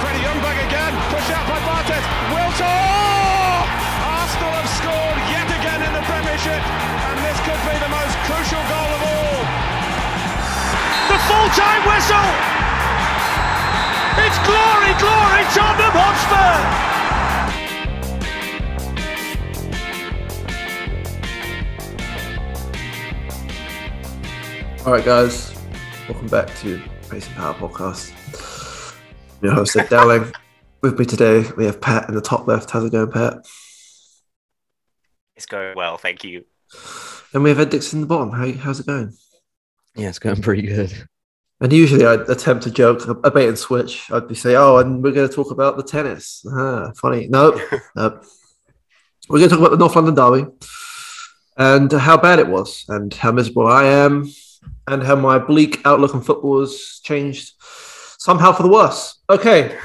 Freddie Ljungberg again, pushed out by Barthez. Wiltord! Oh! Arsenal have scored yet again in the Premiership, and this could be the most crucial goal of all. The full-time whistle! It's glory, glory, Tottenham Hotspur! All right, guys, welcome back to Pace and Power Podcast. I'm your host, Ed Dowling. With me today, we have Pat in the top left. How's it going, Pat? It's going well, thank you. And we have Ed Dixon in the bottom. How, how's it going? Yeah, it's going pretty good. And usually I'd attempt a joke, a bait and switch. I'd be say, oh, and we're going to talk about the tennis. Ah, funny. Nope. nope. We're going to talk about the North London Derby and how bad it was and how miserable I am and how my bleak outlook on football has changed somehow for the worse. Okay.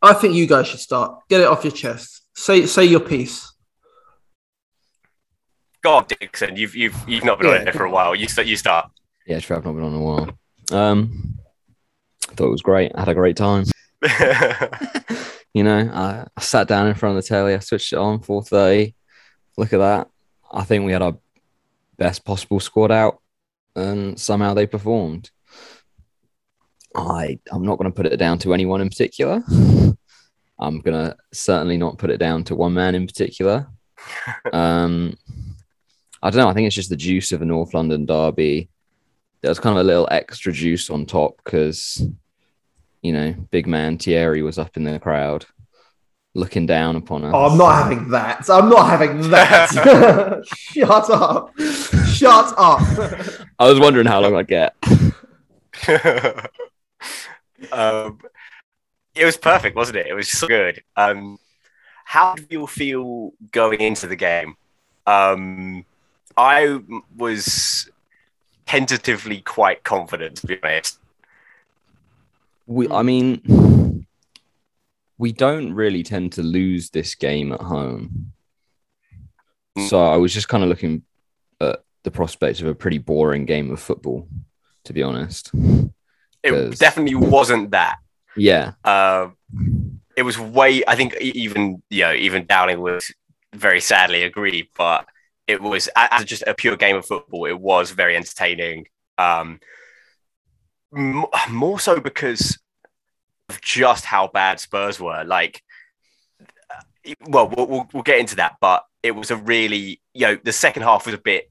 I think you guys should start. Get it off your chest. Say say your piece. God, Dixon. You've you've you've not been Yeah. on it for a while. You start. You start. Yeah, true, I've not been on in a while. Um, thought it was great. I had a great time. You know, I, I sat down in front of the telly. I switched it on 4:30. Look at that. I think we had our best possible squad out, and somehow they performed. I I'm not going to put it down to anyone in particular. I'm going to certainly not put it down to one man in particular. Um, I don't know. I think it's just the juice of a North London derby. There's kind of a little extra juice on top because, you know, big man Thierry was up in the crowd looking down upon us. Oh, I'm not having that. I'm not having that. Shut up. Shut up. I was wondering how long I'd get. um, it was perfect, wasn't it? It was so good. Um, how did you feel going into the game? Um, I was tentatively quite confident, to be honest. We, I mean, we don't really tend to lose this game at home. Mm. So I was just kind of looking at the prospects of a pretty boring game of football, to be honest. It definitely wasn't that. Yeah. Uh, it was way. I think even you know even Dowling would very sadly agree, but it was as just a pure game of football. It was very entertaining. Um, m- more so because of just how bad Spurs were. Like, uh, well, we'll we'll, we'll get into that, but it was a really you know the second half was a bit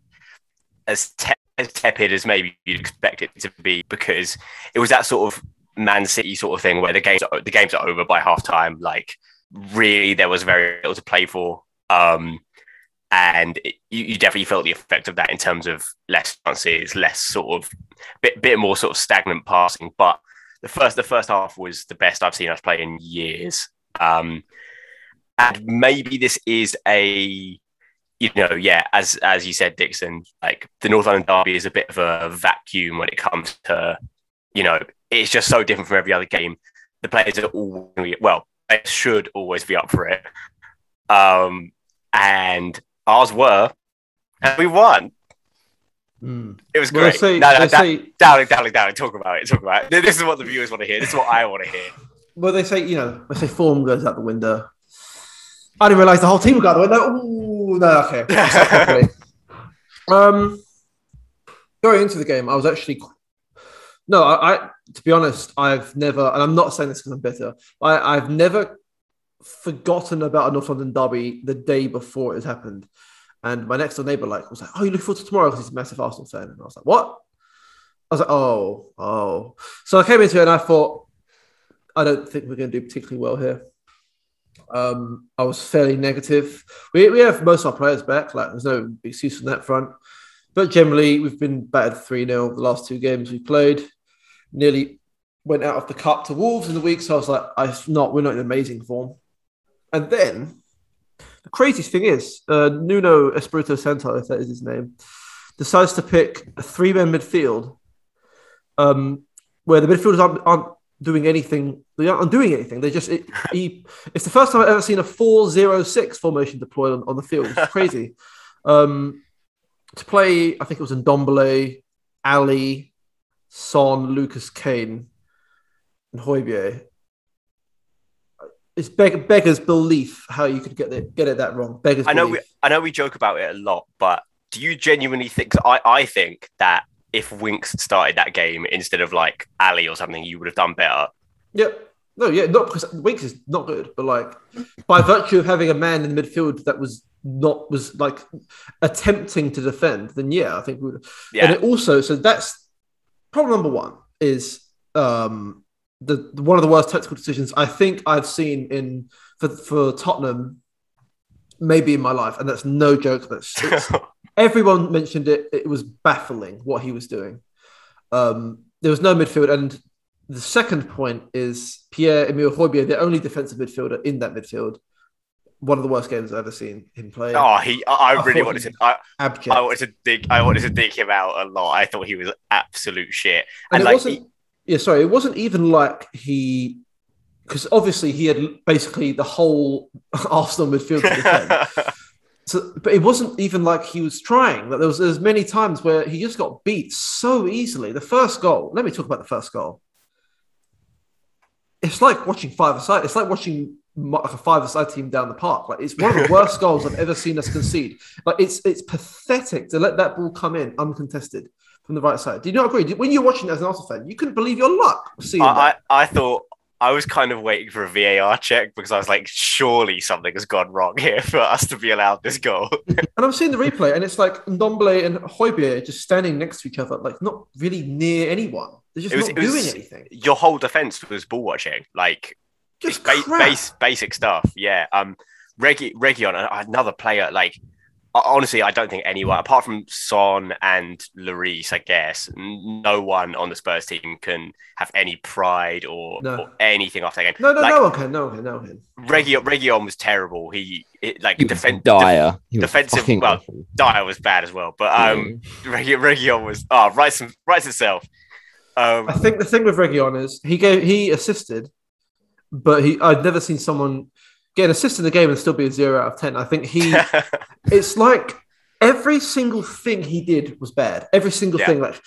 as te- as tepid as maybe you'd expect it to be because it was that sort of Man City sort of thing where the games the games are over by half time. Like really, there was very little to play for, um, and it, you, you definitely felt the effect of that in terms of less chances, less sort of bit bit more sort of stagnant passing. But the first the first half was the best I've seen us play in years, um, and maybe this is a you know, yeah, as as you said, Dixon, like the North London Derby is a bit of a vacuum when it comes to, you know, it's just so different from every other game. The players are all well, they should always be up for it. Um, and ours were, and we won. Hmm. It was Well, great. say, no, no, say, Dowling, Dowling, Dowling, talk about it. Talk about it. This is what the viewers want to hear. This is what I want to hear. well, they say, you know, they say form goes out the window. I didn't realize the whole team would go out the window. Ooh, no, okay. I'll stop properly. um, going into the game, I was actually no. I, I to be honest, I've never, and I'm not saying this because I'm bitter. I, I've never forgotten about a North London derby the day before it has happened. And my next door neighbor like was like, "Oh, you look forward to tomorrow because he's a massive Arsenal fan." And I was like, "What?" I was like, "Oh, oh." So I came into it and I thought, I don't think we're going to do particularly well here. Um, I was fairly negative. We, we have most of our players back. Like, there's no excuse on that front. But generally, we've been battered 3 0 the last two games we played. Nearly went out of the cup to Wolves in the week, so I was like, I'm not, we're not in amazing form. And then the craziest thing is, uh, Nuno Espirito Santo, if that is his name, decides to pick a three-man midfield, um, where the midfielders aren't, aren't doing anything. They aren't doing anything. They just it, he. It's the first time I've ever seen a four-zero-six formation deployed on, on the field. It's crazy. um, to play, I think it was in Ndombele, Alli, Son, Lucas Kane, and Højbjerg. It's beg- beggar's belief how you could get it get it that wrong. Beggar's I know we. I know we joke about it a lot, but do you genuinely think? I I think that if Winks started that game instead of like Alli or something, you would have done better. Yep. No, yeah, not because Winks is not good, but like by virtue of having a man in the midfield that was not was like attempting to defend, then yeah, I think we would. Yeah. And it also, so that's problem number one is um the one of the worst tactical decisions I think I've seen in for for Tottenham, maybe in my life, and that's no joke. That's everyone mentioned it. It was baffling what he was doing. Um, there was no midfield, and the second point is Pierre Emile Højbjerg, the only defensive midfielder in that midfield. One of the worst games I've ever seen him play. oh, he. I, I I really thought wanted to. I, I wanted to dig. I wanted to dig him out a lot. I thought he was absolute shit. and, And, it like, wasn't. yeah, sorry, it wasn't even like he, because obviously he had basically the whole Arsenal midfield to defend. So, but it wasn't even like he was trying. That there was there's many times where he just got beat so easily. The first goal. Let me talk about the first goal. It's like watching five aside. It's like watching like a five aside team down the park. Like it's one of the worst goals I've ever seen us concede. Like it's it's pathetic to let that ball come in uncontested from the right side. Do you not agree? When you're watching it as an Arsenal fan, you couldn't believe your luck seeing I, that. I, I thought I was kind of waiting for a VAR check because I was like, surely something has gone wrong here for us to be allowed this goal. And I'm seeing the replay, and it's like Ndombele and Højbjerg just standing next to each other, like not really near anyone. They're just It was- not doing anything. Your whole defense was ball watching, like Just ba- base, basic stuff. Yeah. Um, Regi- Reguilón, another player. Like honestly, I don't think anyone apart from Son and Lloris, I guess, no one on the Spurs team can have any pride or, No. or anything after that game. No, no, like, no one can. No one can. No one can. Reguilón, Reguilón was terrible. He it, like He was defend, dire. He was defensive- well, awful. Dier was bad as well, but um, Reguilón, Reguilón was oh writes writes itself. Um, I think the thing with Reguilón is he gave he assisted, but he I've never seen someone get an assist in the game and still be a zero out of ten. I think he it's like every single thing he did was bad. Every single Yeah. thing, like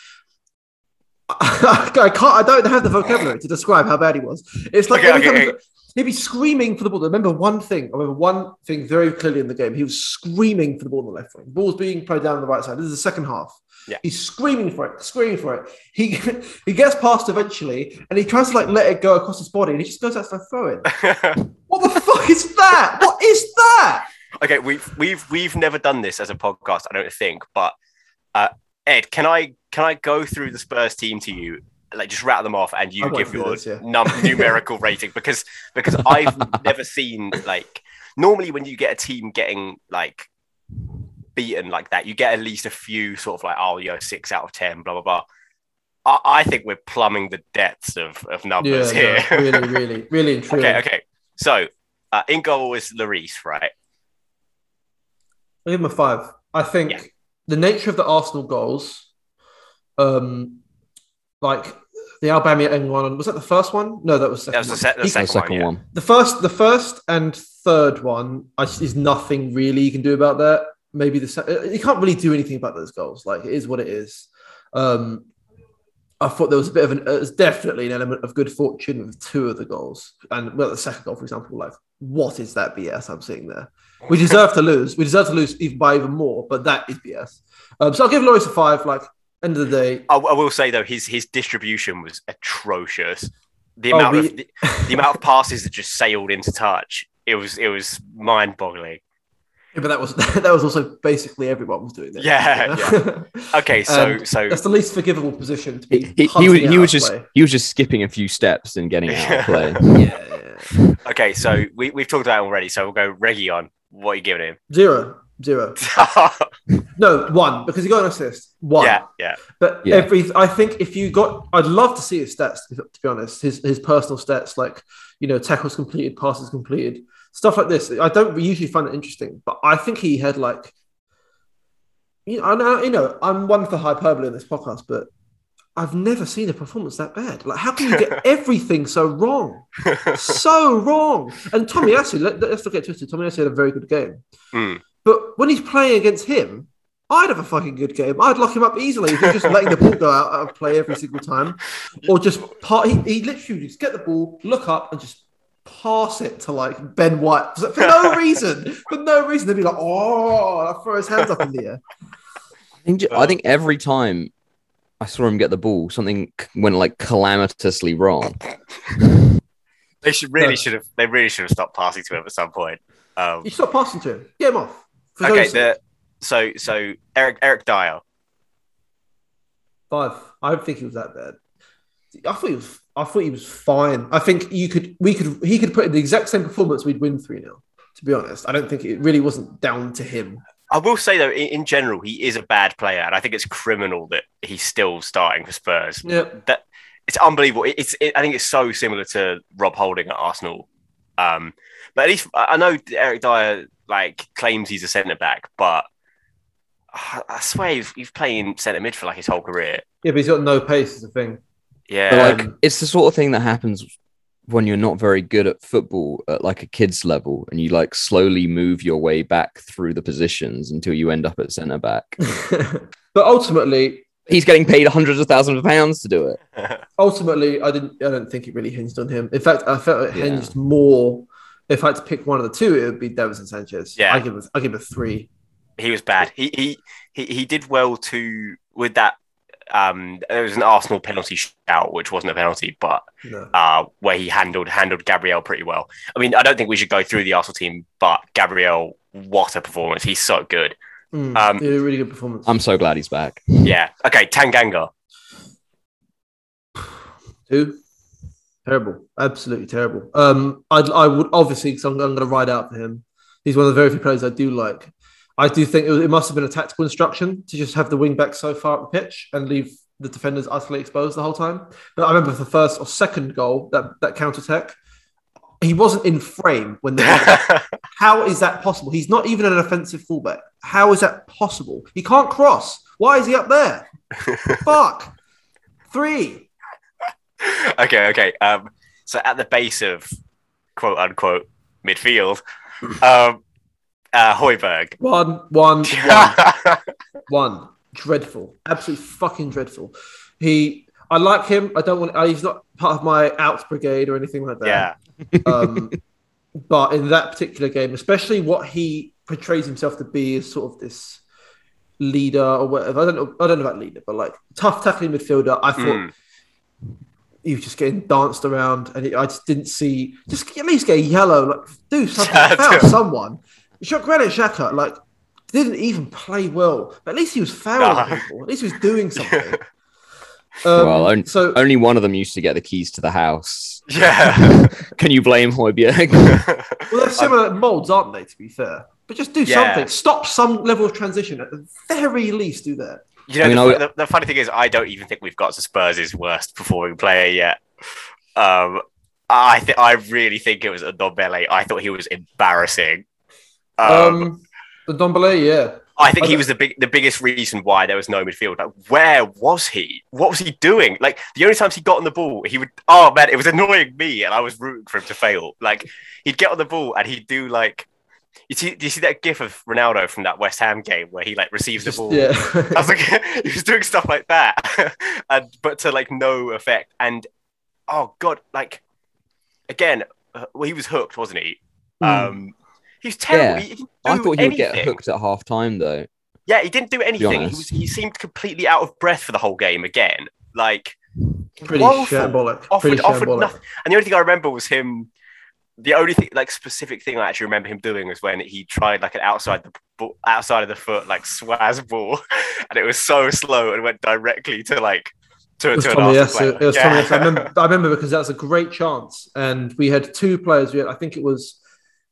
I can't, I don't have the vocabulary to describe how bad he was. It's like Okay, every okay, time he'd be screaming for the ball. I remember one thing. I remember one thing very clearly in the game. He was screaming for the ball on the left wing. The ball was being played down on the right side. This is the second half. Yeah. He's screaming for it, screaming for it. He he gets past eventually, and he tries to like let it go across his body, and he just goes out for it. What the fuck is that? What is that? okay, we've we've we've never done this as a podcast, I don't think. But uh, Ed, can I can I go through the Spurs team to you, like just rattle them off, and you give your this, yeah. num- numerical rating because because I've never seen like normally when you get a team getting like beaten like that, you get at least a few sort of like oh you know six out of ten, blah blah blah. I, I think we're plumbing the depths of, of numbers Yeah, here. no, really, really, really intriguing. okay, okay. So uh, in goal was Lloris, right? I'll give him a five. I think Yeah. the nature of the Arsenal goals, um, like the Aubameyang one, was that the first one? No, that was the That second was the, one. se- the He- second, second one. yeah. the first, the first and third one I, is nothing really you can do about that. Maybe the se- you can't really do anything about those goals. Like it is what it is. Um, I thought there was a bit of an, uh, there's definitely an element of good fortune with two of the goals, and well, the second goal, for example, like what is that BS I'm seeing there? We deserve to lose. We deserve to lose even by even more, but that is BS. Um, so I'll give Lloris a five. Like end of the day, I, I will say though, his his distribution was atrocious. The Oh, amount we- of the, the amount of passes that just sailed into touch, it was it was mind boggling. Yeah, but that was that was also basically everyone was doing that. Yeah, Okay, so And so that's the least forgivable position to be. he, he, hunting was, he was just play. he was just skipping a few steps and getting out of play. yeah, yeah. okay, so we we've talked about it already. So we'll go Reguilón. What are you giving him? zero. zero. No, one because he got an assist. One. yeah, yeah. But Yeah. every, I think if you got, I'd love to see his stats. To be honest, his his personal stats, like you know, tackles completed, passes completed, stuff like this. I don't usually find it interesting, but I think he had like, you know, I know, you know, I'm one for hyperbole in this podcast, but I've never seen a performance that bad. Like, how can you get everything so wrong, so wrong? And Tomiyasu, let, let's not get twisted. Tomiyasu had a very good game, Mm. but when he's playing against him, I'd have a fucking good game. I'd lock him up easily if he's just letting the ball go out, out of play every single time, or just part. He, he literally just get the ball, look up, and just pass it to like Ben White for for no reason. For no reason, they'd be like, "Oh!" I'll throw his hands up in the air. I think, ju- I think every time I saw him get the ball, something went like calamitously wrong. They should really No. should have. They really should have stopped passing to him at some point. Um, You stop passing to him, get him off. For okay, the, so so Eric Eric Dier. Five. I don't think he was that bad. I thought he was. I thought he was fine. I think you could. We could. He could put in the exact same performance. We'd win three 0 To be honest, I don't think it really wasn't down to him. I will say though, in, general, he is a bad player, and I think it's criminal that he's still starting for Spurs. Yeah. That it's unbelievable. It- It's it, I think it's so similar to Rob Holding at Arsenal. Um, but at least I know Eric Dier like claims he's a centre back, but I I swear he's, he's playing centre mid for like his whole career. Yeah, but he's got no pace. Is the thing. Yeah, But like, um, it's the sort of thing that happens when you're not very good at football at like a kid's level, and you like slowly move your way back through the positions until you end up at centre back. but ultimately, He's getting paid hundreds of thousands of pounds to do it. ultimately, I didn't. I don't think it really hinged on him. In fact, I felt it Yeah. hinged more. If I had to pick one of the two, it would be Davinson Sanchez. Yeah. I give. I give it a three. he was bad. He he he, he did well to with that. Um, there was an Arsenal penalty shout, which wasn't a penalty, but No. uh, where he handled handled Gabriel pretty well. I mean, I don't think we should go through the Arsenal team, but Gabriel, what a performance! He's so good. Mm, Um, yeah, really good performance. I'm so glad he's back. Yeah. Okay, Tanganga. Two. Terrible. Absolutely terrible. Um, I, I would obviously, because I'm, I'm going to ride out for him. He's one of the very few players I do like. I do think it, was- it must have been a tactical instruction to just have the wing back so far up the pitch and leave the defenders utterly exposed the whole time. But I remember the first or second goal, that, that counter attack, he wasn't in frame when the How is that possible? He's not even an offensive fullback. How is that possible? He can't cross. Why is he up there? Fuck. Three. okay, okay. Um, so at the base of quote unquote midfield, um, uh, Højbjerg. One, one, one. One. Dreadful. Absolutely fucking dreadful. He, I like him. I don't want, he's not part of my outs brigade or anything like that. yeah. Um, but in that particular game, especially what he portrays himself to be as sort of this leader or whatever. I don't know. I don't know about leader, but like tough tackling midfielder. I thought Mm. he was just getting danced around, and I just didn't see. Just at least get yellow. Like do something. Foul someone. Shot Granit Xhaka like didn't even play well, but at least he was fouling No. people. At least he was doing something. Um, Well, on- so Only one of them used to get the keys to the house. Yeah. Can you blame Højbjerg? Well, they're similar molds, aren't they? To be fair, but just do Yeah. something. Stop some level of transition at the very least. Do that. You know, I mean, the, I would- the, the funny thing is, I don't even think we've got to Spurs' worst performing player yet. Um, I th- I really think it was a Ndombele. I thought he was embarrassing. Um, Um, the Dombele, yeah. I think he was the big, the biggest reason why there was no midfield. Like, where was he? What was he doing? Like, the only times he got on the ball, he would. Oh man, it was annoying me, and I was rooting for him to fail. Like, he'd get on the ball and he'd do like. You see, do you see that gif of Ronaldo from that West Ham game where he like receives the ball? yeah. I was like, he was doing stuff like that, and but to like no effect. And oh god, like again, uh, well, he was hooked, wasn't he? Hmm. Um, he was terrible. Yeah. He I thought he would get hooked at half time though. Yeah, he didn't do anything. He was he seemed completely out of breath for the whole game again. Like pretty woeful. shambolic. Offered, pretty offered shambolic. nothing. And the only thing I remember was him. The only thing, like specific thing I actually remember him doing was when he tried like an outside the outside of the foot like swaz ball, and it was so slow and went directly to like to, It was to an Tommy Arsenal It was Yeah. Tomiyasu. I remember, I remember because that was a great chance, and we had two players. We had, I think it was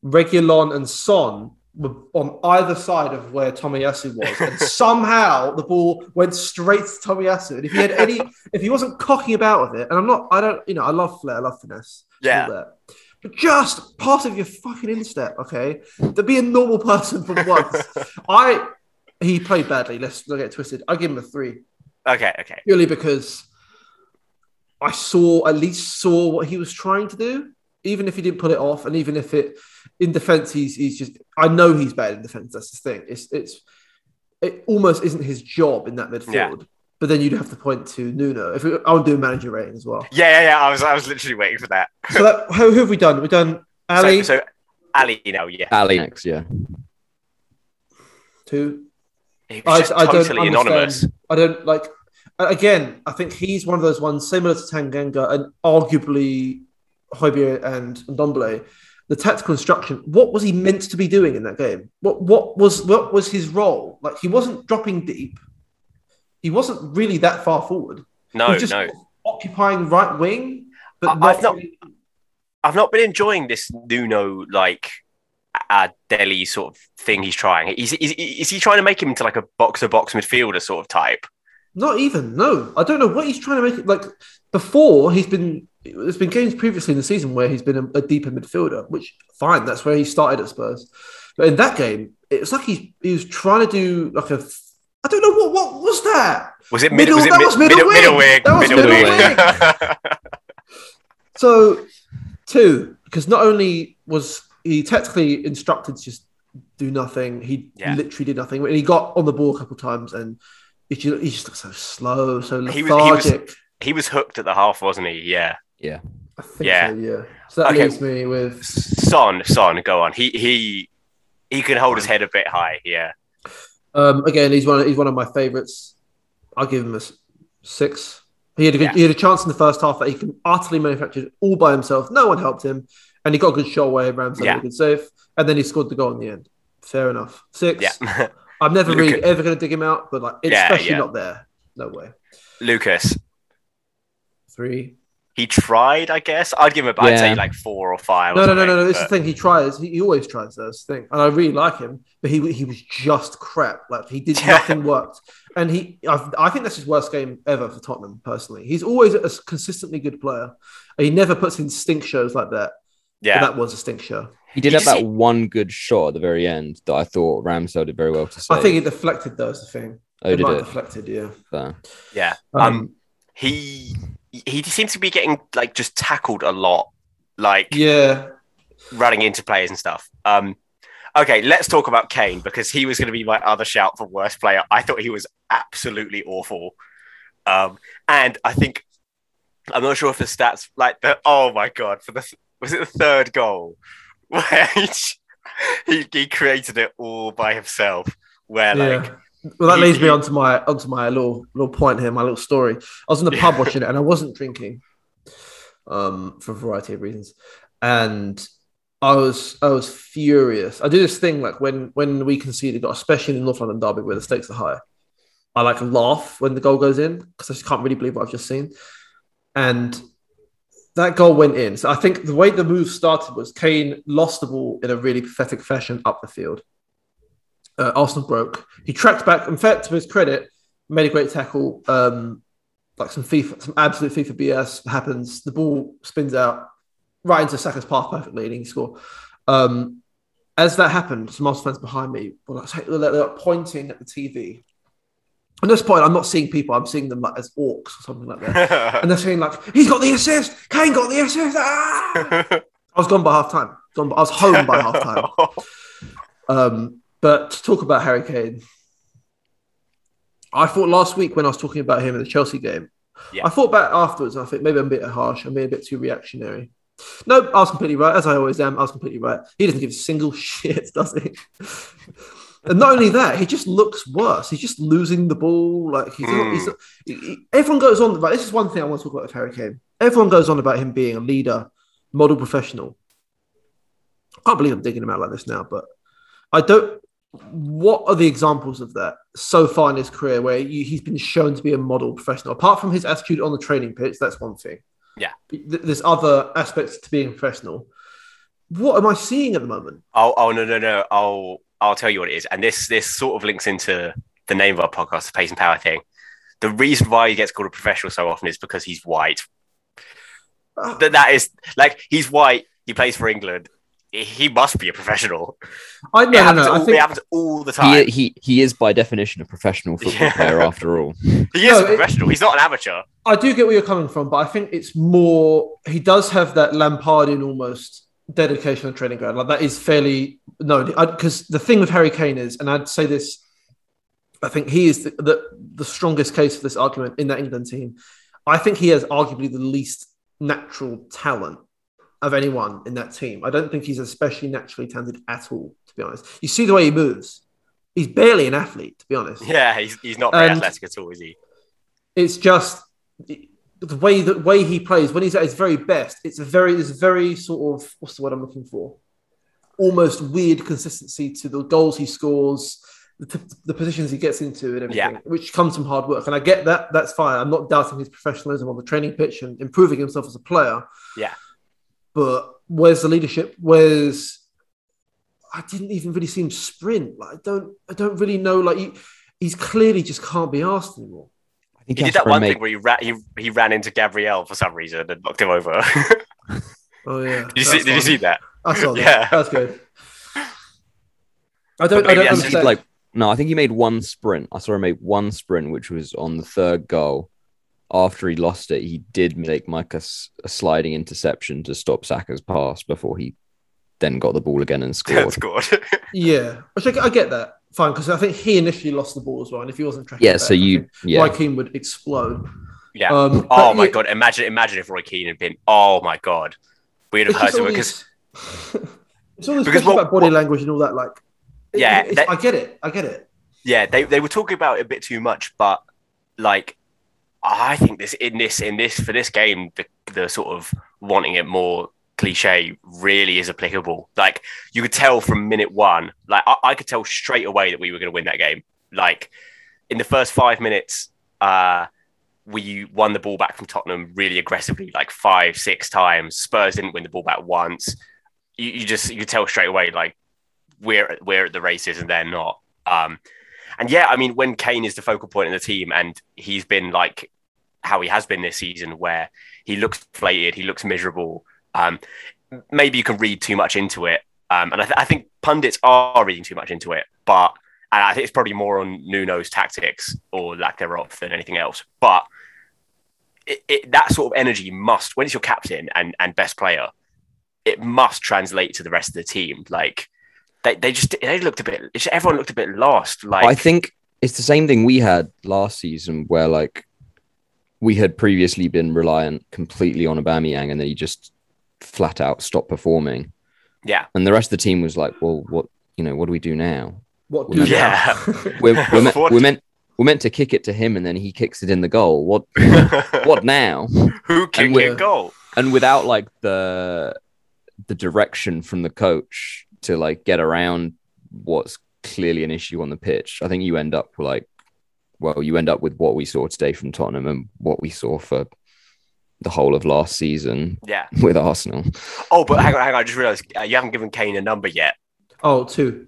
Reguilón and Son were on either side of where Tomiyasu was, and somehow the ball went straight to Tomiyasu. And if he had any, if he wasn't cocking about with it, and I'm not, I don't, you know, I love flair, I love finesse, Yeah. but just part of your fucking instep, okay, to be a normal person for once. I, he played badly. Let's not get twisted. I give him a three Okay, okay. purely because I saw at least saw what he was trying to do, even if he didn't pull it off, and even if it in defense he's he's just I know he's better in defense. That's the thing. It's it's it almost isn't his job in that midfield. But then you'd have to point to Nuno. If we, I'll do manager rating as well. Yeah, yeah, yeah. I was, I was literally waiting for that. So that, who, who have we done? We've done Alli So, so Alli, you know, yeah, Alli next, yeah. two. I, was just I don't totally anonymous. I don't like. Again, I think he's one of those ones similar to Tanganga and arguably Højbjerg and Ndombele. The tactical instruction. What was he meant to be doing in that game? What what was what was his role? Like he wasn't dropping deep. He wasn't really that far forward. No, just no. occupying right wing, but I, I've not- I've not been enjoying this Nuno like uh, Dele sort of thing he's trying. Is, is, is he trying to make him into like a box to box midfielder sort of type? Not even. No, I don't know what he's trying to make it like. Before he's been, there's been games previously in the season where he's been a, a deeper midfielder, which fine, that's where he started at Spurs. But in that game, it was like he he was trying to do like a. I don't know what what was that. Was it Middle- middle? Was it that mid- was middle middle, wing. middle wing? That was middle middle wing. So two, because not only was he technically instructed to just do nothing, he Yeah. literally did nothing. And he got on the ball a couple of times, and he just, he just looked so slow, so He was- he was- lethargic. he was hooked at the half, wasn't he? Yeah. I think Yeah. so, yeah. So that Okay. leaves me with Son, Son, go on. He he he can hold his head a bit high. Yeah. Um, again, he's one. Of, he's one of my favourites. I'll give him a six. He had a good, Yeah. he had a chance in the first half that he can utterly manufacture all by himself. No one helped him, and he got a good shot away. Ramsey Yeah. a good save, and then he scored the goal in the end. Fair enough. Six. Yeah. I'm never Luca- really ever going to dig him out, but like, Yeah, especially yeah. not there. No way. Lucas. Three. He tried, I guess. I'd give him. A, I'd say like four or five. or No, no, no, no, something, no. This is the thing. He tries. He, he always tries. That's the thing. And I really like him, but he he was just crap. Like he did Yeah. nothing worked. And he, I, I think that's his worst game ever for Tottenham. Personally, he's always a consistently good player. He never puts in stink shows like that. But Yeah. that was a stink show. He did You have that see- one good shot at the very end that I thought Ramsdale did very well to save. I think it deflected. though. is the thing. oh, it did might it? deflected. Yeah. Fair. Yeah. Um, Um, he he seems to be getting like just tackled a lot, like yeah. running into players and stuff. Um, okay, let's talk about Kane because he was going to be my other shout for worst player. I thought he was absolutely awful, um, and I think I'm not sure if the stats like the oh my god for the was it the third goal where he he, he created it all by himself where like yeah. Well, that leads me onto my onto my little little point here, my little story. I was in the pub watching it, and I wasn't drinking, um, for a variety of reasons, and I was I was furious. I do this thing like when when we concede a goal, especially in the North London derby where the stakes are high. I like laugh when the goal goes in because I just can't really believe what I've just seen, and that goal went in. So I think the way the move started was Kane lost the ball in a really pathetic fashion up the field uh, Arsenal broke. He tracked back. In fact, to his credit, made a great tackle. Um, like some FIFA, some absolute FIFA BS happens. The ball spins out right into Saka's path perfectly, and he score. Um, as that happened, some Arsenal fans behind me were like, they're pointing at the TV. At this point, I'm not seeing people. I'm seeing them like as orcs or something like that. and they're saying like, "He's got the assist. Kane got the assist." Ah! I was gone by half time. Gone. By, I was home by half time. Um, but to talk about Harry Kane, I thought last week when I was talking about him in the Chelsea game, Yeah. I thought back afterwards. I think maybe I'm a bit harsh. I'm being a bit too reactionary. No, I was completely right, as I always am. I was completely right. He doesn't give a single shit, does he? and not only that, he just looks worse. He's just losing the ball. Like he's, Mm. he's he- everyone goes on. But this is one thing I want to talk about with Harry Kane. Everyone goes on about him being a leader, model professional. I can't believe I'm digging him out like this now, but I don't. What are the examples of that so far in his career where you, he's been shown to be a model professional? Apart from his attitude on the training pitch, that's one thing. Yeah. Th- There's other aspects to being professional. What am I seeing at the moment? Oh, oh no, no, no. I'll I'll tell you what it is, and this this sort of links into the name of our podcast, the Pace and Power thing. The reason why he gets called a professional so often is because he's white. Ah. That that is like he's white. He plays for England. He must be a professional. I it, no, no, happens no. all, I it think happens all the time. He, he he is by definition a professional football Yeah. player after all. He is No, a it- professional. He's not an amateur. I do get where you're coming from, but I think it's more. He does have that Lampardian almost dedication and training ground. Like that is fairly no, because the thing with Harry Kane is, and I'd say this, I think he is the, the the strongest case for this argument in that England team. I think he has arguably the least natural talent of anyone in that team. I don't think he's especially naturally talented at all. To be honest, you see the way he moves. He's barely an athlete, to be honest. Yeah, he's, he's not very And- athletic at all, is he? it's just the way the way he plays when he's at his very best. It's a very it's a very sort of what's the word I'm looking for? Almost weird consistency to the goals he scores, the, the positions he gets into, and everything, Yeah. which comes from hard work. And I get that. That's fine. I'm not doubting his professionalism on the training pitch and improving himself as a player. Yeah. But where's the leadership? Where's I didn't even really see him sprint. Like I don't I don't really know. Like he, he's clearly just can't be asked anymore. I think He did that one make- thing where he, ra- he he ran into Gabriel for some reason and knocked him over. Oh yeah. did you see? Did you see that? I saw that. Yeah. That's good. I don't. I don't that's I think, understand. like no, I think he made one sprint. I saw him make one sprint, which was on the third goal. After he lost it, he did make like a sliding interception to stop Saka's pass before he then got the ball again and scored. Scored. yeah, which I, I get that. Fine, because I think he initially lost the ball as well, and if he wasn't tracking, yeah, back, so you yeah. Roy Keane would explode. yeah. Um, oh my yeah, god! Imagine, imagine if Roy Keane had been. Oh my god, we'd have heard just all something because it's all this because what- about body what- language and all that. Like, Yeah, it's- that- I get it. I get it. yeah, they they were talking about it a bit too much, but like I think this in this in this for this game, the the sort of wanting it more cliche really is applicable. Like you could tell from minute one, like I, I could tell straight away that we were going to win that game. Like in the first five minutes, uh, we won the ball back from Tottenham really aggressively, like five, six times. Spurs didn't win the ball back once. You, you just you could tell straight away, like we're we're at the races and they're not. Um, and yeah, I mean, when Kane is the focal point in the team, and he's been like how he has been this season, where he looks deflated, he looks miserable. Um, maybe you can read too much into it, um, and I, th- I think pundits are reading too much into it. But and I think it's probably more on Nuno's tactics or lack thereof than anything else. But it, it, that sort of energy must, when it's your captain and and best player, it must translate to the rest of the team. Like they, they just they looked a bit. it's- Everyone looked a bit lost. Like I think it's the same thing we had last season, where like we had previously been reliant completely on Aubameyang, and then he just flat out stopped performing, yeah, and the rest of the team was like, "Well, what you know, what do we do now? What do do Yeah. We're we're, meant, we're meant we're meant to kick it to him, and then he kicks it in the goal. What what now?" Who kicked we're- a goal? and without like the the direction from the coach to like get around what's clearly an issue on the pitch i think you end up like well you end up with what we saw today from tottenham and what we saw for the whole of last season Yeah. with arsenal Oh, but hang on, hang on. I just realised uh, you haven't given Kane a number yet. Oh, two.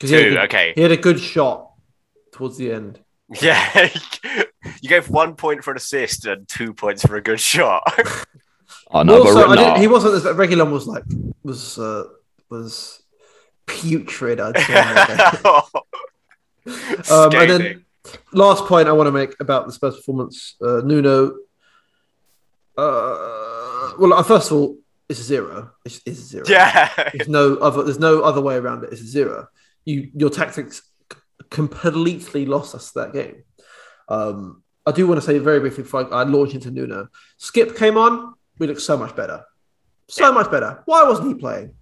'Cause he had a Two. good- Okay. He had a good shot towards the end. Yeah. you gave one point for an assist and two points for a good shot. oh no also, but I no. didn't, he wasn't as Reguilón was like was uh, was putrid. I'd say. on um, and then last point I want to make about the Spurs performance, uh, Nuno. Uh, well, uh, first of all, it's a zero. It's, it's a zero. yeah. There's no other. There's no other way around it. It's a zero. You your tactics c- completely lost us that game. Um, I do want to say very briefly before I, I launch into Nuno. Skipp came on. We looked so much better. So much better. Why wasn't he playing?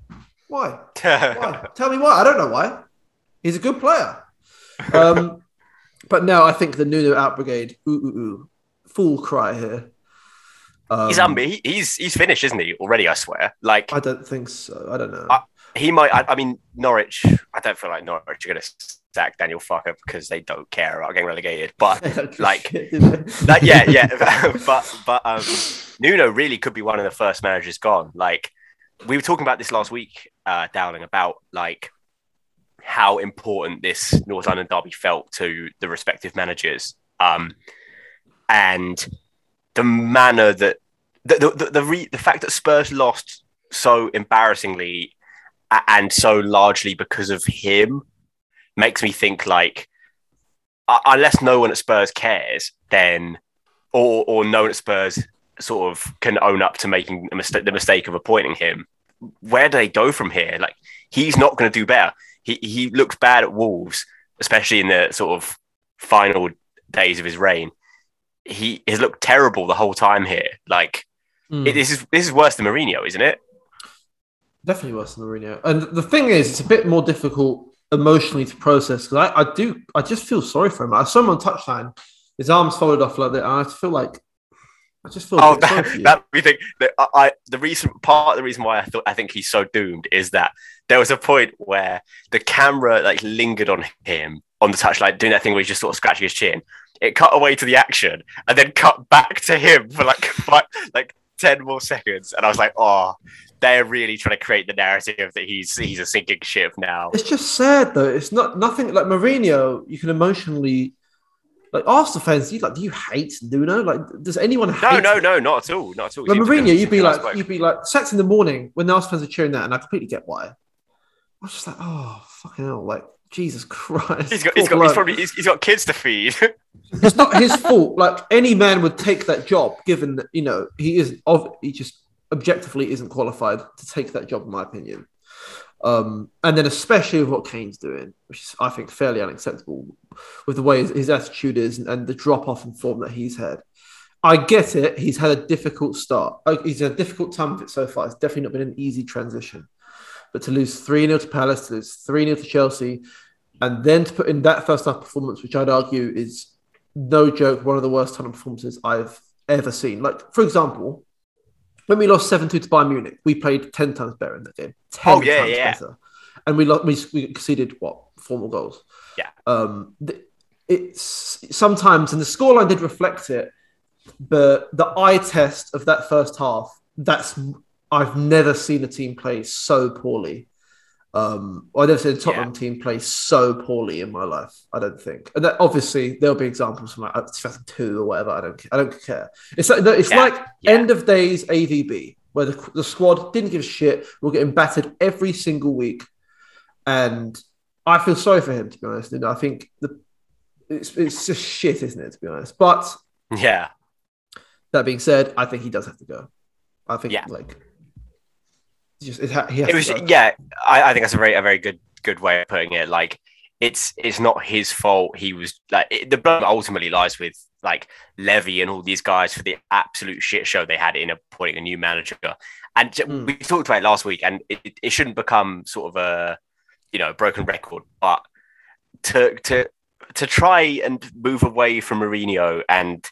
Why? Why? Tell me why. I don't know why. He's a good player. Um, but now I think the Nuno out brigade. Ooh ooh ooh. Full cry here. Um, he's unbe- he- he's he's finished, isn't he? Already, I swear. Like I don't think so. I don't know. I- he might. I, I mean, Norwich. I don't feel like Norwich are going to sack Daniel Farke because they don't care about getting relegated. But like- Shit, did they? that, yeah, yeah. but but um, Nuno really could be one of the first managers gone. Like we were talking about this last week, uh, Dowling, about like how important this North London derby felt to the respective managers. Um, and the manner that the the the, re, the fact that Spurs lost so embarrassingly and so largely because of him makes me think like unless no one at Spurs cares, then or or no one at Spurs sort of can own up to making mistake, the mistake of appointing him. Where do they go from here? Like he's not going to do better. He he looks bad at Wolves, especially in the sort of final days of his reign. He has looked terrible the whole time here. Like mm. it, this is this is worse than Mourinho, isn't it? Definitely worse than Mourinho. And the thing is, it's a bit more difficult emotionally to process because I, I do I just feel sorry for him. I saw him on touchline, his arms folded off like that, and I feel like I just feel. Oh, that, that we think that I, the reason part of the reason why I thought I think he's so doomed is that there was a point where the camera like lingered on him on the touchline doing that thing where he's just sort of scratching his chin. It cut away to the action and then cut back to him for like five, like ten more seconds, and I was like, oh, they're really trying to create the narrative that he's he's a sinking ship now. It's just sad though. It's not nothing like Mourinho. You can emotionally like Arsenal fans, you like, do you hate Nuno? Like, does anyone no, hate? No, no, no, not at all, not at all. Like Mourinho, you'd be like, you'd be like, six in the morning when the Arsenal fans are cheering that, and I completely get why. I was just like, oh fucking hell, like Jesus Christ. He's got, he's got, he's probably, he's, he's got kids to feed. it's not his fault. Like any man would take that job, given that you know he is of, he just objectively isn't qualified to take that job, in my opinion. Um, and then especially with what Kane's doing, which is I think fairly unacceptable with the way his, his attitude is and, and the drop off in form that he's had. I get it. He's had a difficult start. He's had a difficult time with it so far. It's definitely not been an easy transition. But to lose 3 0 to Palace, to lose 3 0 to Chelsea, and then to put in that first half performance, which I'd argue is no joke, one of the worst Tottenham performances I've ever seen. Like, for example, when we lost 7 2 to Bayern Munich, we played 10 times better in that game. 10 oh, yeah, times yeah. better. And we, lost, we, we conceded, what, four more goals? Yeah. Um, it's sometimes, and the scoreline did reflect it, but the eye test of that first half, that's, I've never seen a team play so poorly um, I've never seen a Tottenham yeah. team play so poorly in my life. I don't think, and that, obviously there'll be examples from like 2002 or whatever. I don't, I don't care. It's like it's yeah. like yeah. end of days AVB where the, the squad didn't give a shit. We're getting battered every single week, and I feel sorry for him to be honest. And I think the it's it's just shit, isn't it? To be honest, but yeah. That being said, I think he does have to go. I think like just it, ha- it was yeah. I, I think that's a very a very good good way of putting it. Like it's it's not his fault. He was like it, the blame ultimately lies with like Levy and all these guys for the absolute shit show they had in appointing a new manager. And mm. we talked about it last week, and it, it shouldn't become sort of a you know broken record, but to to to try and move away from Mourinho and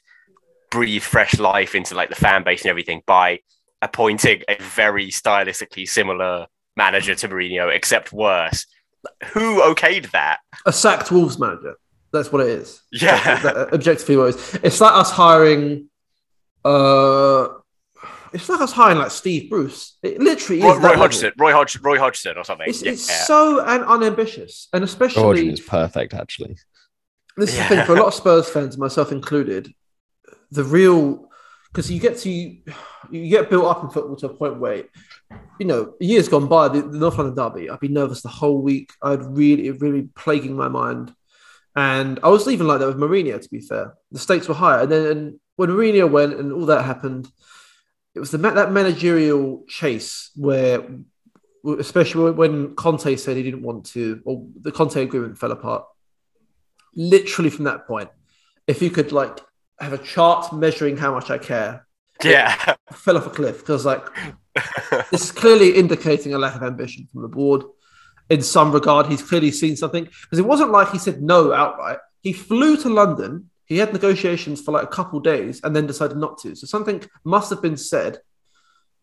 breathe fresh life into like the fan base and everything by appointing a very stylistically similar manager to Mourinho, except worse. Who okayed that? A sacked Wolves manager. That's what it is. Yeah. That, that, objectively, what it is. It's like us hiring. Uh, it's like us hiring like Steve Bruce. It literally Roy, is. Roy Hodgson, Roy, Hodg, Roy Hodgson, or something. It's, yeah. it's so un- unambitious, and especially. Origin is perfect, actually. This yeah. the thing for a lot of Spurs fans, myself included. The real because you get to you get built up in football to a point where you know years gone by the, the North London derby I'd be nervous the whole week. I'd really really plaguing my mind. And I was even like that with Mourinho to be fair. The stakes were higher and then and when Mourinho went and all that happened it was the that managerial chase where especially when Conte said he didn't want to or the Conte agreement fell apart. Literally from that point if you could like have a chart measuring how much I care. Yeah. fell off a cliff because like this is clearly indicating a lack of ambition from the board. In some regard, he's clearly seen something because it wasn't like he said no outright. He flew to London. He had negotiations for like a couple days and then decided not to. So something must have been said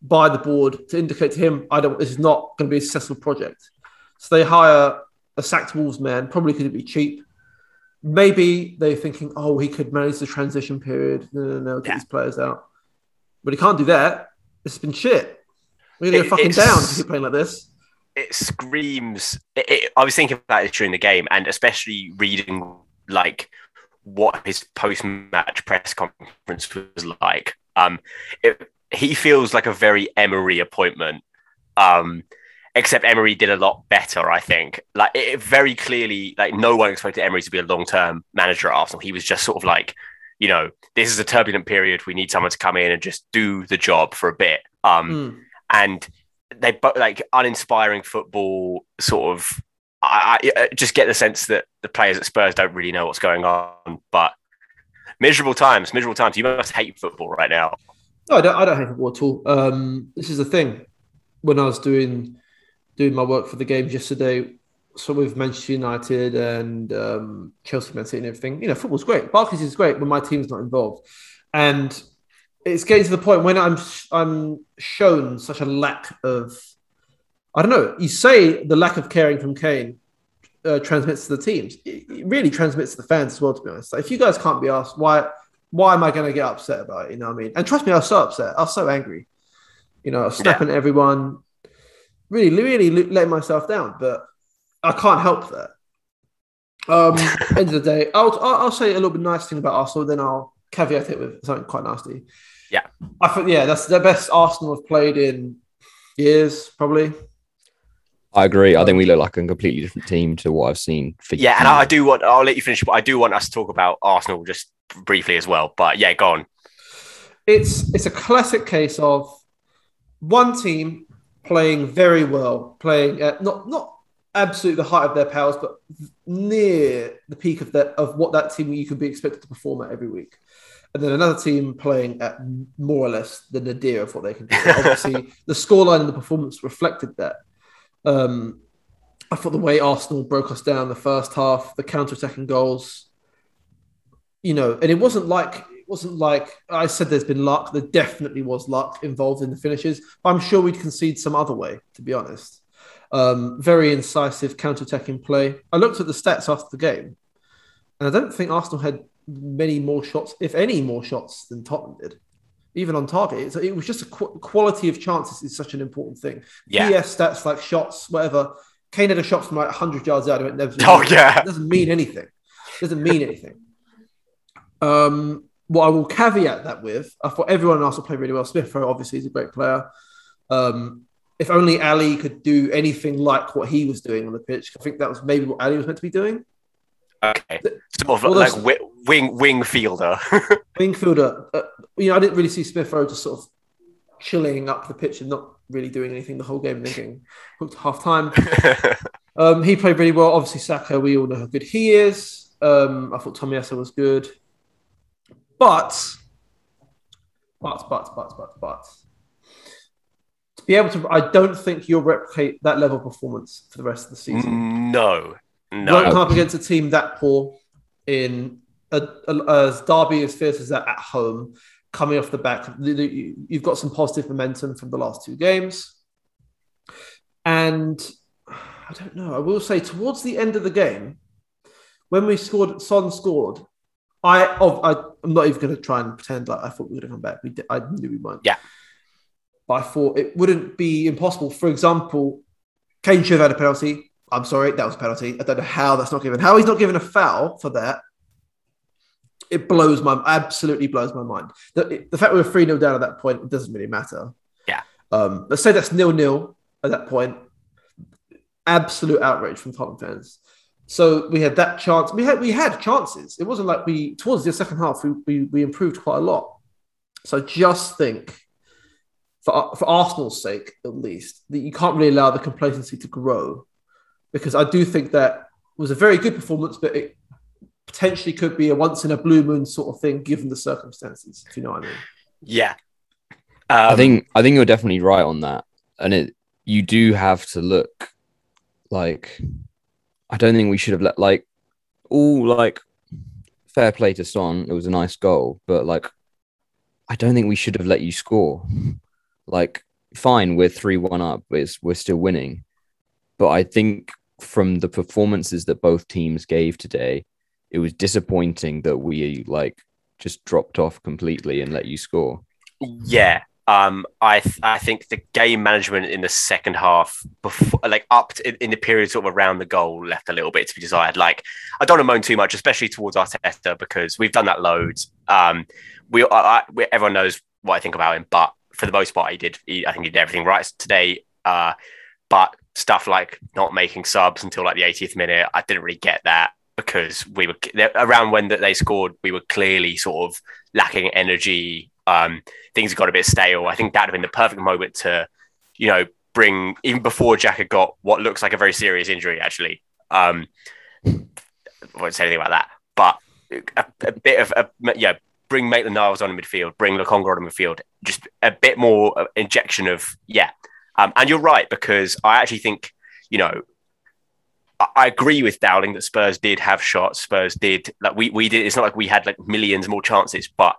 by the board to indicate to him, I don't. This is not going to be a successful project. So they hire a sacked Wolves man, probably could be cheap maybe they're thinking, oh, he could manage the transition period. No, no, no, get yeah. these players out. But he can't do that. It's been shit. We're going to go fucking down if you're playing like this. it screams. It, it, I was thinking about it during the game, and especially reading like what his post-match press conference was like. Um, it, he feels like a very Emery appointment. Um, except Emery did a lot better, I think. Like it very clearly, like no one expected Emery to be a long-term manager at Arsenal. He was just sort of like, you know, this is a turbulent period. We need someone to come in and just do the job for a bit. Um, Mm. and they both like uninspiring football sort of I, I just get the sense that the players at Spurs don't really know what's going on but miserable times miserable times you must hate football right now No, I don't. I don't hate football at all. Um, this is the thing. When I was doing doing my work for the games yesterday, so with Manchester United and um, Chelsea, Man City, and everything, you know, football's great. Barclays is great when my team's not involved, and it's getting to the point when I'm I'm shown such a lack of. I don't know. You say the lack of caring from Kane uh, transmits to the teams. It, it really transmits to the fans as well. To be honest, like, if you guys can't be asked why why am I going to get upset about it? You know what I mean? And trust me, I was so upset. I was so angry. You know, I was snapping at everyone, really, really letting myself down. But I can't help that. Um, end of the day, I'll, I'll I'll say a little bit nice thing about Arsenal, then I'll caveat it with something quite nasty. Yeah. I think yeah, that's the best Arsenal have played in years, probably. I agree. I think we look like a completely different team to what I've seen for yeah and I, I do want I'll let you finish but I do want us to talk about Arsenal just briefly as well but yeah go on it's it's a classic case of one team playing very well, playing at not not absolutely the height of their powers, but near the peak of that of what that team you could be expected to perform at every week. And then another team playing at more or less the nadir of what they can do. Obviously, the scoreline and the performance reflected that. Um, I thought the way Arsenal broke us down the first half, the counter-attacking goals, you know, and it wasn't like wasn't like I said. There's been luck. There definitely was luck involved in the finishes. But I'm sure we'd concede some other way. To be honest, um, very incisive counter-attacking play. I looked at the stats after the game, and I don't think Arsenal had many more shots, if any more shots, than Tottenham did. Even on target, it was just a qu- quality of chances is such an important thing. yeah PS stats like shots, whatever. Kane had a shot from like 100 yards out of it. Never, Oh, yeah. It doesn't mean anything. It doesn't mean anything. Um, what I will caveat that with, I thought everyone else will play really well. Smith Rowe obviously is a great player. Um, if only Alli could do anything like what he was doing on the pitch, I think that was maybe what Alli was meant to be doing. okay sort of All like wi- wing wing fielder Wingfielder, uh, you know, I didn't really see Smith Rowe just sort of chilling up the pitch and not really doing anything the whole game and then getting hooked half time. Um, he played really well. Obviously, Saka, we all know how good he is. Um, I thought Tommy Tomiyasu was good. But, but, but, but, but, but, to be able to, I don't think you'll replicate that level of performance for the rest of the season. no You won't no come up against a team that poor in a, a, as Derby as fierce as that at home, coming off the back. You've got some positive momentum from the last two games. And I don't know. I will say towards the end of the game, when we scored, Son scored. I, oh, I I'm not even going to try and pretend like I thought we would have come back. We did, I knew we weren't. Yeah. But I thought it wouldn't be impossible. For example, Kane should have had a penalty. I'm sorry, that was a penalty. I don't know how that's not given. How he's not given a foul for that. It blows my absolutely blows my mind. The, the fact we were 3 0 down at that point, it doesn't really matter. Yeah. Um, let's say that's nil nil at that point. Absolute outrage from Tottenham fans. So we had that chance. We had we had chances. It wasn't like we towards the second half we we, we improved quite a lot. So just think for for Arsenal's sake, at least, that you can't really allow the complacency to grow, because I do think that was a very good performance, but it potentially could be a once in a blue moon sort of thing given the circumstances. If you know what I mean. yeah I um, think I think you're definitely right on that, and it you do have to look like I don't think we should have let like all like fair play to Son. It was a nice goal, but like I don't think we should have let you score. Like fine, we're three one up, but we're still winning. But I think from the performances that both teams gave today, it was disappointing that we like just dropped off completely and let you score. Yeah. Um, I th- I think the game management in the second half, before like up to, in the period sort of around the goal, left a little bit to be desired. Like I don't want to moan too much, especially towards Arteta because we've done that loads. Um, we, I, we everyone knows what I think about him, but for the most part, he did. He, I think he did everything right today. Uh, but stuff like not making subs until like the 80th minute, I didn't really get that because we were around when they scored, we were clearly sort of lacking energy um, things got a bit stale. I think that would have been the perfect moment to, you know, bring even before Jack had got what looks like a very serious injury. Actually, um, I won't say anything about that, but a, a bit of a yeah, bring Maitland Niles on in midfield, bring Lokonga on in midfield, just a bit more uh, injection of yeah. Um, and you're right because I actually think you know I agree with Dowling that Spurs did have shots. Spurs did like we we did. It's not like we had like millions more chances, but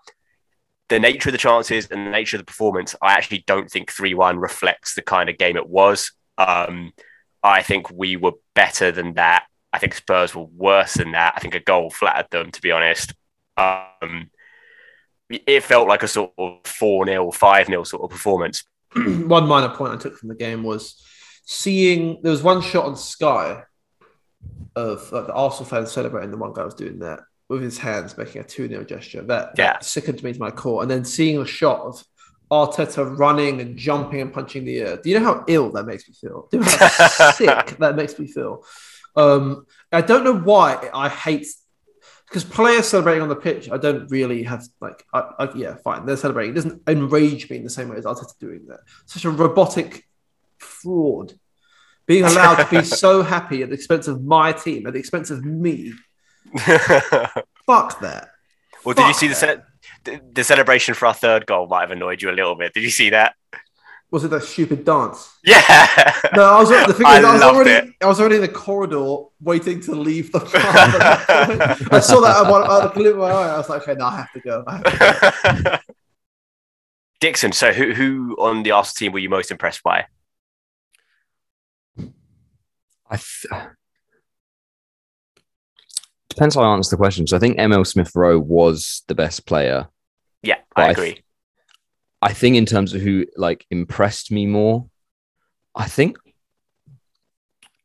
the nature of the chances and the nature of the performance, I actually don't think 3 1 reflects the kind of game it was. Um, I think we were better than that. I think Spurs were worse than that. I think a goal flattered them, to be honest. Um, it felt like a sort of 4 0, 5 0 sort of performance. one minor point I took from the game was seeing there was one shot on Sky of like, the Arsenal fans celebrating the one guy was doing that with his hands making a 2 0 gesture. That, yeah. that sickened me to my core. And then seeing a shot of Arteta running and jumping and punching the air. Do you know how ill that makes me feel? Do you know how sick that makes me feel? Um, I don't know why I hate because players celebrating on the pitch, I don't really have like, I, I, yeah, fine, they're celebrating. It doesn't enrage me in the same way as Arteta doing that. Such a robotic fraud. Being allowed to be so happy at the expense of my team, at the expense of me, Fuck that. Well, did you see the, ce- the celebration for our third goal might have annoyed you a little bit. Did you see that? Was it that stupid dance? Yeah. No, I was. The thing I is, I, was already. it. I was already in the corridor waiting to leave the park. I saw that I, one out of the my eye. I was like, okay, now I have to go. Have to go. Dixon, so who who on the Arsenal team were you most impressed by? I th- depends how I answer the question. So I think Emile Smith Rowe was the best player. Yeah, I I agree. th- I think in terms of who like impressed me more, I think.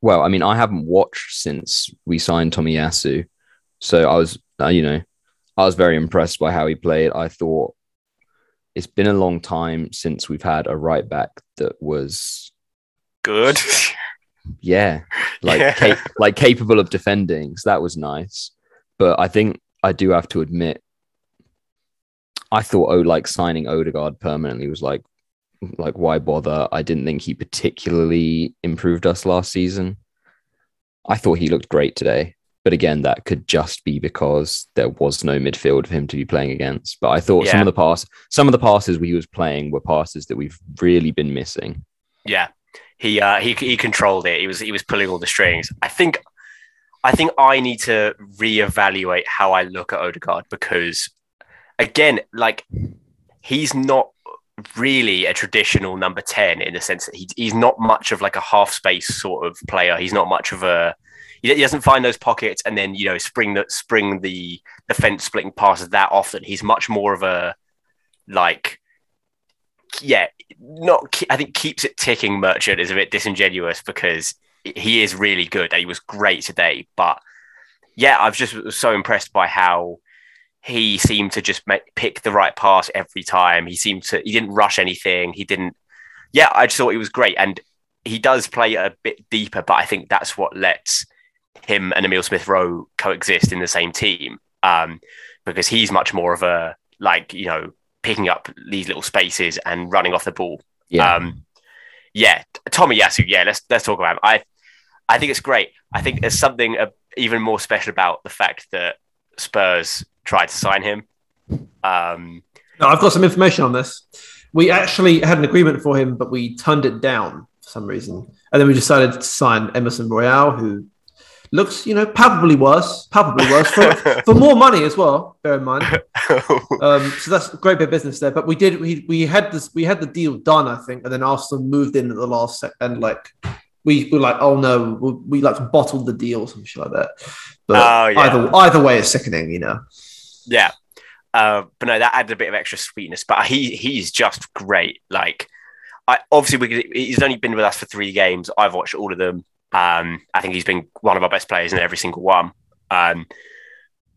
Well, I mean, I haven't watched since we signed Tomiyasu, so I was, uh, you know, I was very impressed by how he played. I thought it's been a long time since we've had a right back that was, Good. yeah, like Yeah. cap- like capable of defending. So that was nice. But I think I do have to admit, I thought oh, like signing Odegaard permanently was like, like why bother? I didn't think he particularly improved us last season. I thought he looked great today, but again, that could just be because there was no midfield for him to be playing against. But I thought some of the pass, some of the passes he was playing were passes that we've really been missing. Yeah, he uh, he he controlled it. He was he was pulling all the strings. I think I think I need to reevaluate how I look at Odegaard because again, like he's not really a traditional number 10 in the sense that he, he's not much of like a half space sort of player. He's not much of a he doesn't find those pockets and then you know spring the spring the defense splitting passes that often. He's much more of a like yeah, not I think keeps it ticking merchant is a bit disingenuous because he is really good he was great today. But yeah, I've just was so impressed by how he seemed to just make, pick the right pass every time. He seemed to he didn't rush anything. He didn't. Yeah, I just thought he was great, and he does play a bit deeper. But I think that's what lets him and Emile Smith Rowe coexist in the same team um, because he's much more of a like you know picking up these little spaces and running off the ball. Yeah. Um, yeah, Tomiyasu. Yeah, let's let's talk about him. I I think it's great. I think there's something uh, even more special about the fact that Spurs tried to sign him. Um, No, I've got some information on this. We actually had an agreement for him, but we turned it down for some reason. And then we decided to sign Emerson Royal, who looks, you know, palpably worse, palpably worse for, for more money as well. Bear in mind. Um, so that's a great bit of business there. But we did, we, we had this, we had the deal done, I think, and then Arsenal moved in at the last sec, and like we were like, oh no, we, we like bottled the deal, or something like that. But Oh, yeah. either either way, it's sickening, you know. yeah. Uh, but no, that added a bit of extra sweetness. But he he's just great. Like, I obviously we, he's only been with us for three games. I've watched all of them. Um, I think he's been one of our best players in every single one. Um,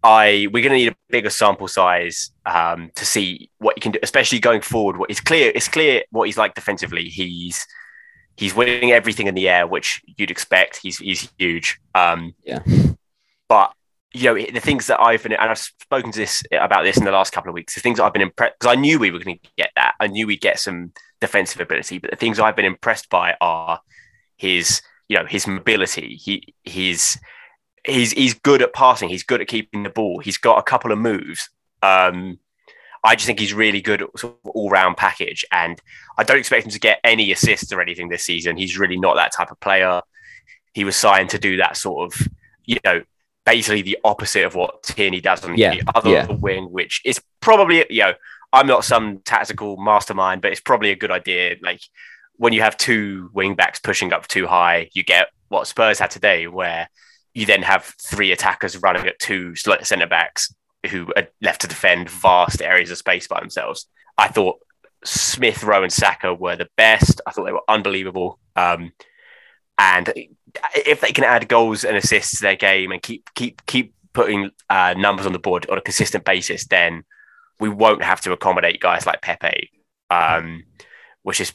I we're going to need a bigger sample size um, to see what he can do, especially going forward. What it's clear, it's clear what he's like defensively. He's he's winning everything in the air, which you'd expect. He's he's huge. Um, Yeah. But you know the things that I've been, and I've spoken to this about this in the last couple of weeks. The things that I've been impressed because I knew we were going to get that. I knew we'd get some defensive ability, but the things I've been impressed by are his, you know, his mobility. He he's he's he's good at passing. He's good at keeping the ball. He's got a couple of moves. Um, I just think he's really good at sort of all round package, and I don't expect him to get any assists or anything this season. He's really not that type of player. He was signed to do that sort of, you know, basically the opposite of what Tierney does on Yeah, the other yeah. wing, which is probably, you know, I'm not some tactical mastermind, but it's probably a good idea. Like when you have two wing backs pushing up too high, you get what Spurs had today, where you then have three attackers running at two centre backs who are left to defend vast areas of space by themselves. I thought Smith, Rowe, and Saka were the best. I thought they were unbelievable. Um, and if they can add goals and assists to their game and keep keep keep putting uh, numbers on the board on a consistent basis, then we won't have to accommodate guys like Pepe, um, which is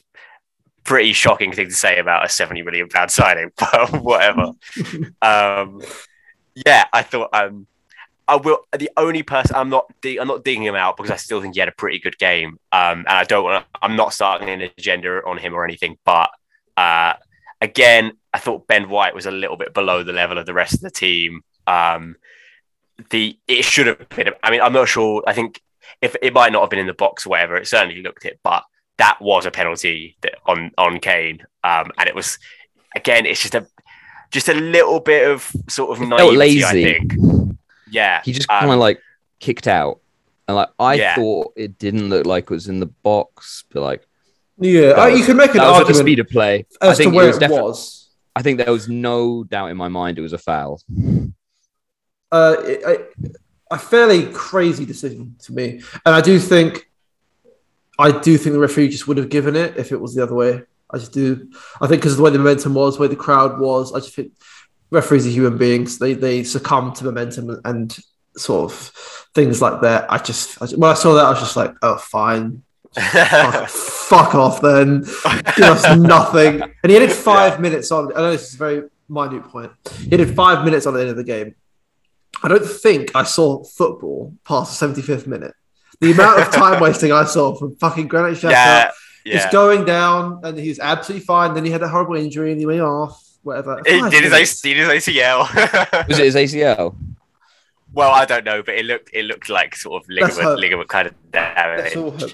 pretty shocking thing to say about a 70 million pound signing, but whatever. um, yeah, I thought um, I will. The only person I'm not dig- I'm not digging him out because I still think he had a pretty good game, um, and I don't want. to I'm not starting an agenda on him or anything, but uh, again, I thought Ben White was a little bit below the level of the rest of the team. Um, the it should have been. I mean, I'm not sure. I think if it might not have been in the box or whatever, it certainly looked it, but that was a penalty that, on on Kane, um, and it was again. It's just a just a little bit of sort of felt naivety. I lazy. think. Yeah, He just um, kind of like kicked out, and like I Yeah. thought it didn't look like it was in the box, but like Yeah, uh, was- you can make an that was at the argument speed of play. I as to think where it was it definitely. was. I think there was no doubt in my mind it was a foul. uh, it, I, a fairly crazy decision to me, and I do think, I do think the referee just would have given it if it was the other way. I just do. I think because of the way the momentum was, the way the crowd was, I just think referees are human beings. They they succumb to momentum and, sort of things like that. I just, I just when I saw that, I was just like, oh, fine, fuck, fuck off then. Give us nothing. And he added five minutes on. I know this is a very minute point. He added five minutes on the end of the game. I don't think I saw football past the 75th minute. The amount of time wasting I saw from fucking Granit Xhaka yeah, just going down and he's absolutely fine. Then he had a horrible injury and he went off, whatever. He did his, did his ACL. Was it his ACL? well, I don't know, but it looked it looked like sort of ligament ligament kind of Let's damage. all. I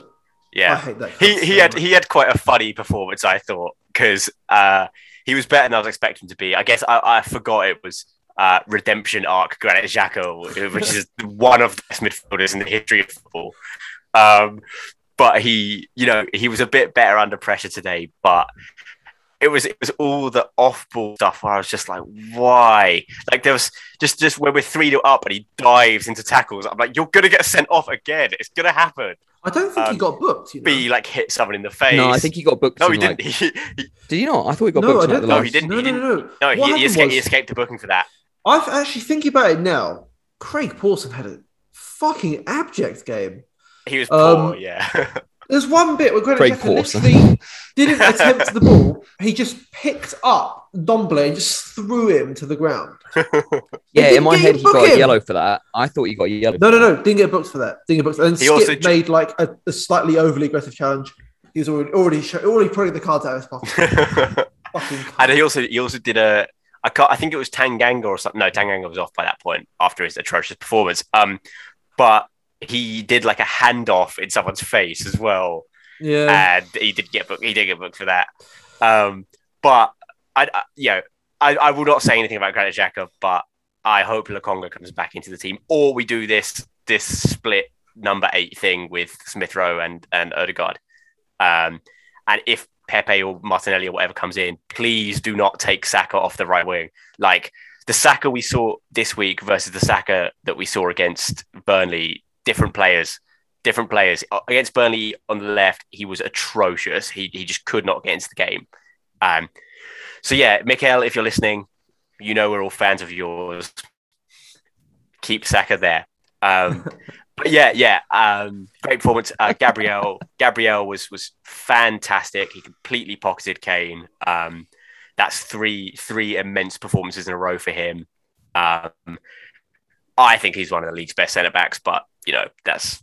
Yeah, hate that. he he so had much. he had quite a funny performance, I thought, because uh, he was better than I was expecting to be. I guess I, I forgot it was uh, redemption arc Granit Xhaka, which is one of the best midfielders in the history of football. Um, but he, you know, he was a bit better under pressure today, but. It was it was all the off ball stuff where I was just like, why? Like there was just just when we're three 0 up and he dives into tackles. I'm like, you're gonna get sent off again. It's gonna happen. I don't think he um, got booked. You know? Be like hit someone in the face. No, I think he got booked. No, he didn't. like- He, he, did he not? I thought he got no, booked. I in, like, don't the No, last- he didn't. No, he no, didn't. no, no. no, What he, he, happened escaped, he escaped the booking for that. I've actually thinking about it now. Craig Pawson had a fucking abject game. He was Um, poor. Yeah. There's one bit where Granit Craig Xhaka Pawson. literally didn't attempt the ball. He just picked up Ndombele and just threw him to the ground. Yeah, didn't in my head, he got book a him. yellow for that. I thought he got a yellow. No, no, no. Didn't get booked for that. Didn't get booked. And He Skipp also made like a, a slightly overly aggressive challenge. He was already already show, already putting the cards out of his pocket. Fucking and he also he also did a. I can't, I think it was Tanganga or something. No, Tanganga was off by that point after his atrocious performance. Um, but he did like a handoff in someone's face as well. yeah. and he did get booked. He did get booked for that. Um, but I, I you know, I, I will not say anything about Granit Xhaka, but I hope Lokonga comes back into the team, or we do this this split number eight thing with Smith Rowe and and Odegaard. Um, and if Pepe or Martinelli or whatever comes in, please do not take Saka off the right wing. Like the Saka we saw this week versus the Saka that we saw against Burnley different players, different players Uh, against Burnley on the left. He was atrocious. He he just could not get into the game. Um, so yeah, Mikel, if you're listening, you know we're all fans of yours. Keep Saka there. Um, but yeah, yeah, um, great performance. Uh, Gabriel, Gabriel was was fantastic. He completely pocketed Kane. Um, that's three three immense performances in a row for him. Um, I think he's one of the league's best centre backs, but you know that's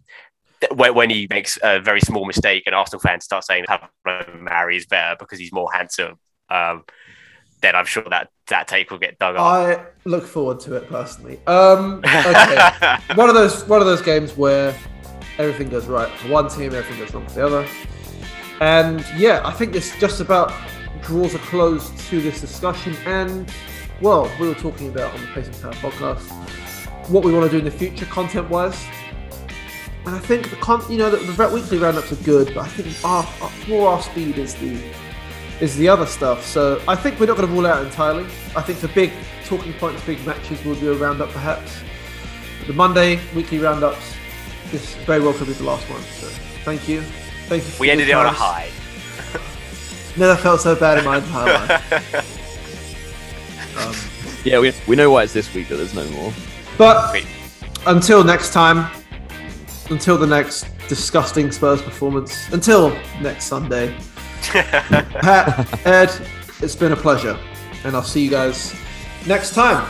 when, when he makes a very small mistake and Arsenal fans start saying Pablo Mari is better because he's more handsome. Um, then I'm sure that that take will get dug up. I look forward to it personally. Um, okay, one of those one of those games where everything goes right for one team, everything goes wrong for the other. And yeah, I think this just about draws a close to this discussion. And well, we were talking about on the Pacing Power podcast what we want to do in the future, content wise. And I think the con- you know the, the weekly roundups are good, but I think our, our more our speed is the is the other stuff. So I think we're not going to rule out entirely. I think the big talking points, big matches, we'll do a roundup perhaps. The Monday weekly roundups, this very well could be the last one. So thank you, thank you. For we ended it on a high. Never felt so bad in my entire life. Um, Yeah, we, we know why it's this week that there's no more. but Wait. until next time, until the next disgusting Spurs performance, until next Sunday. Pat, Ed, it's been a pleasure, and I'll see you guys next time.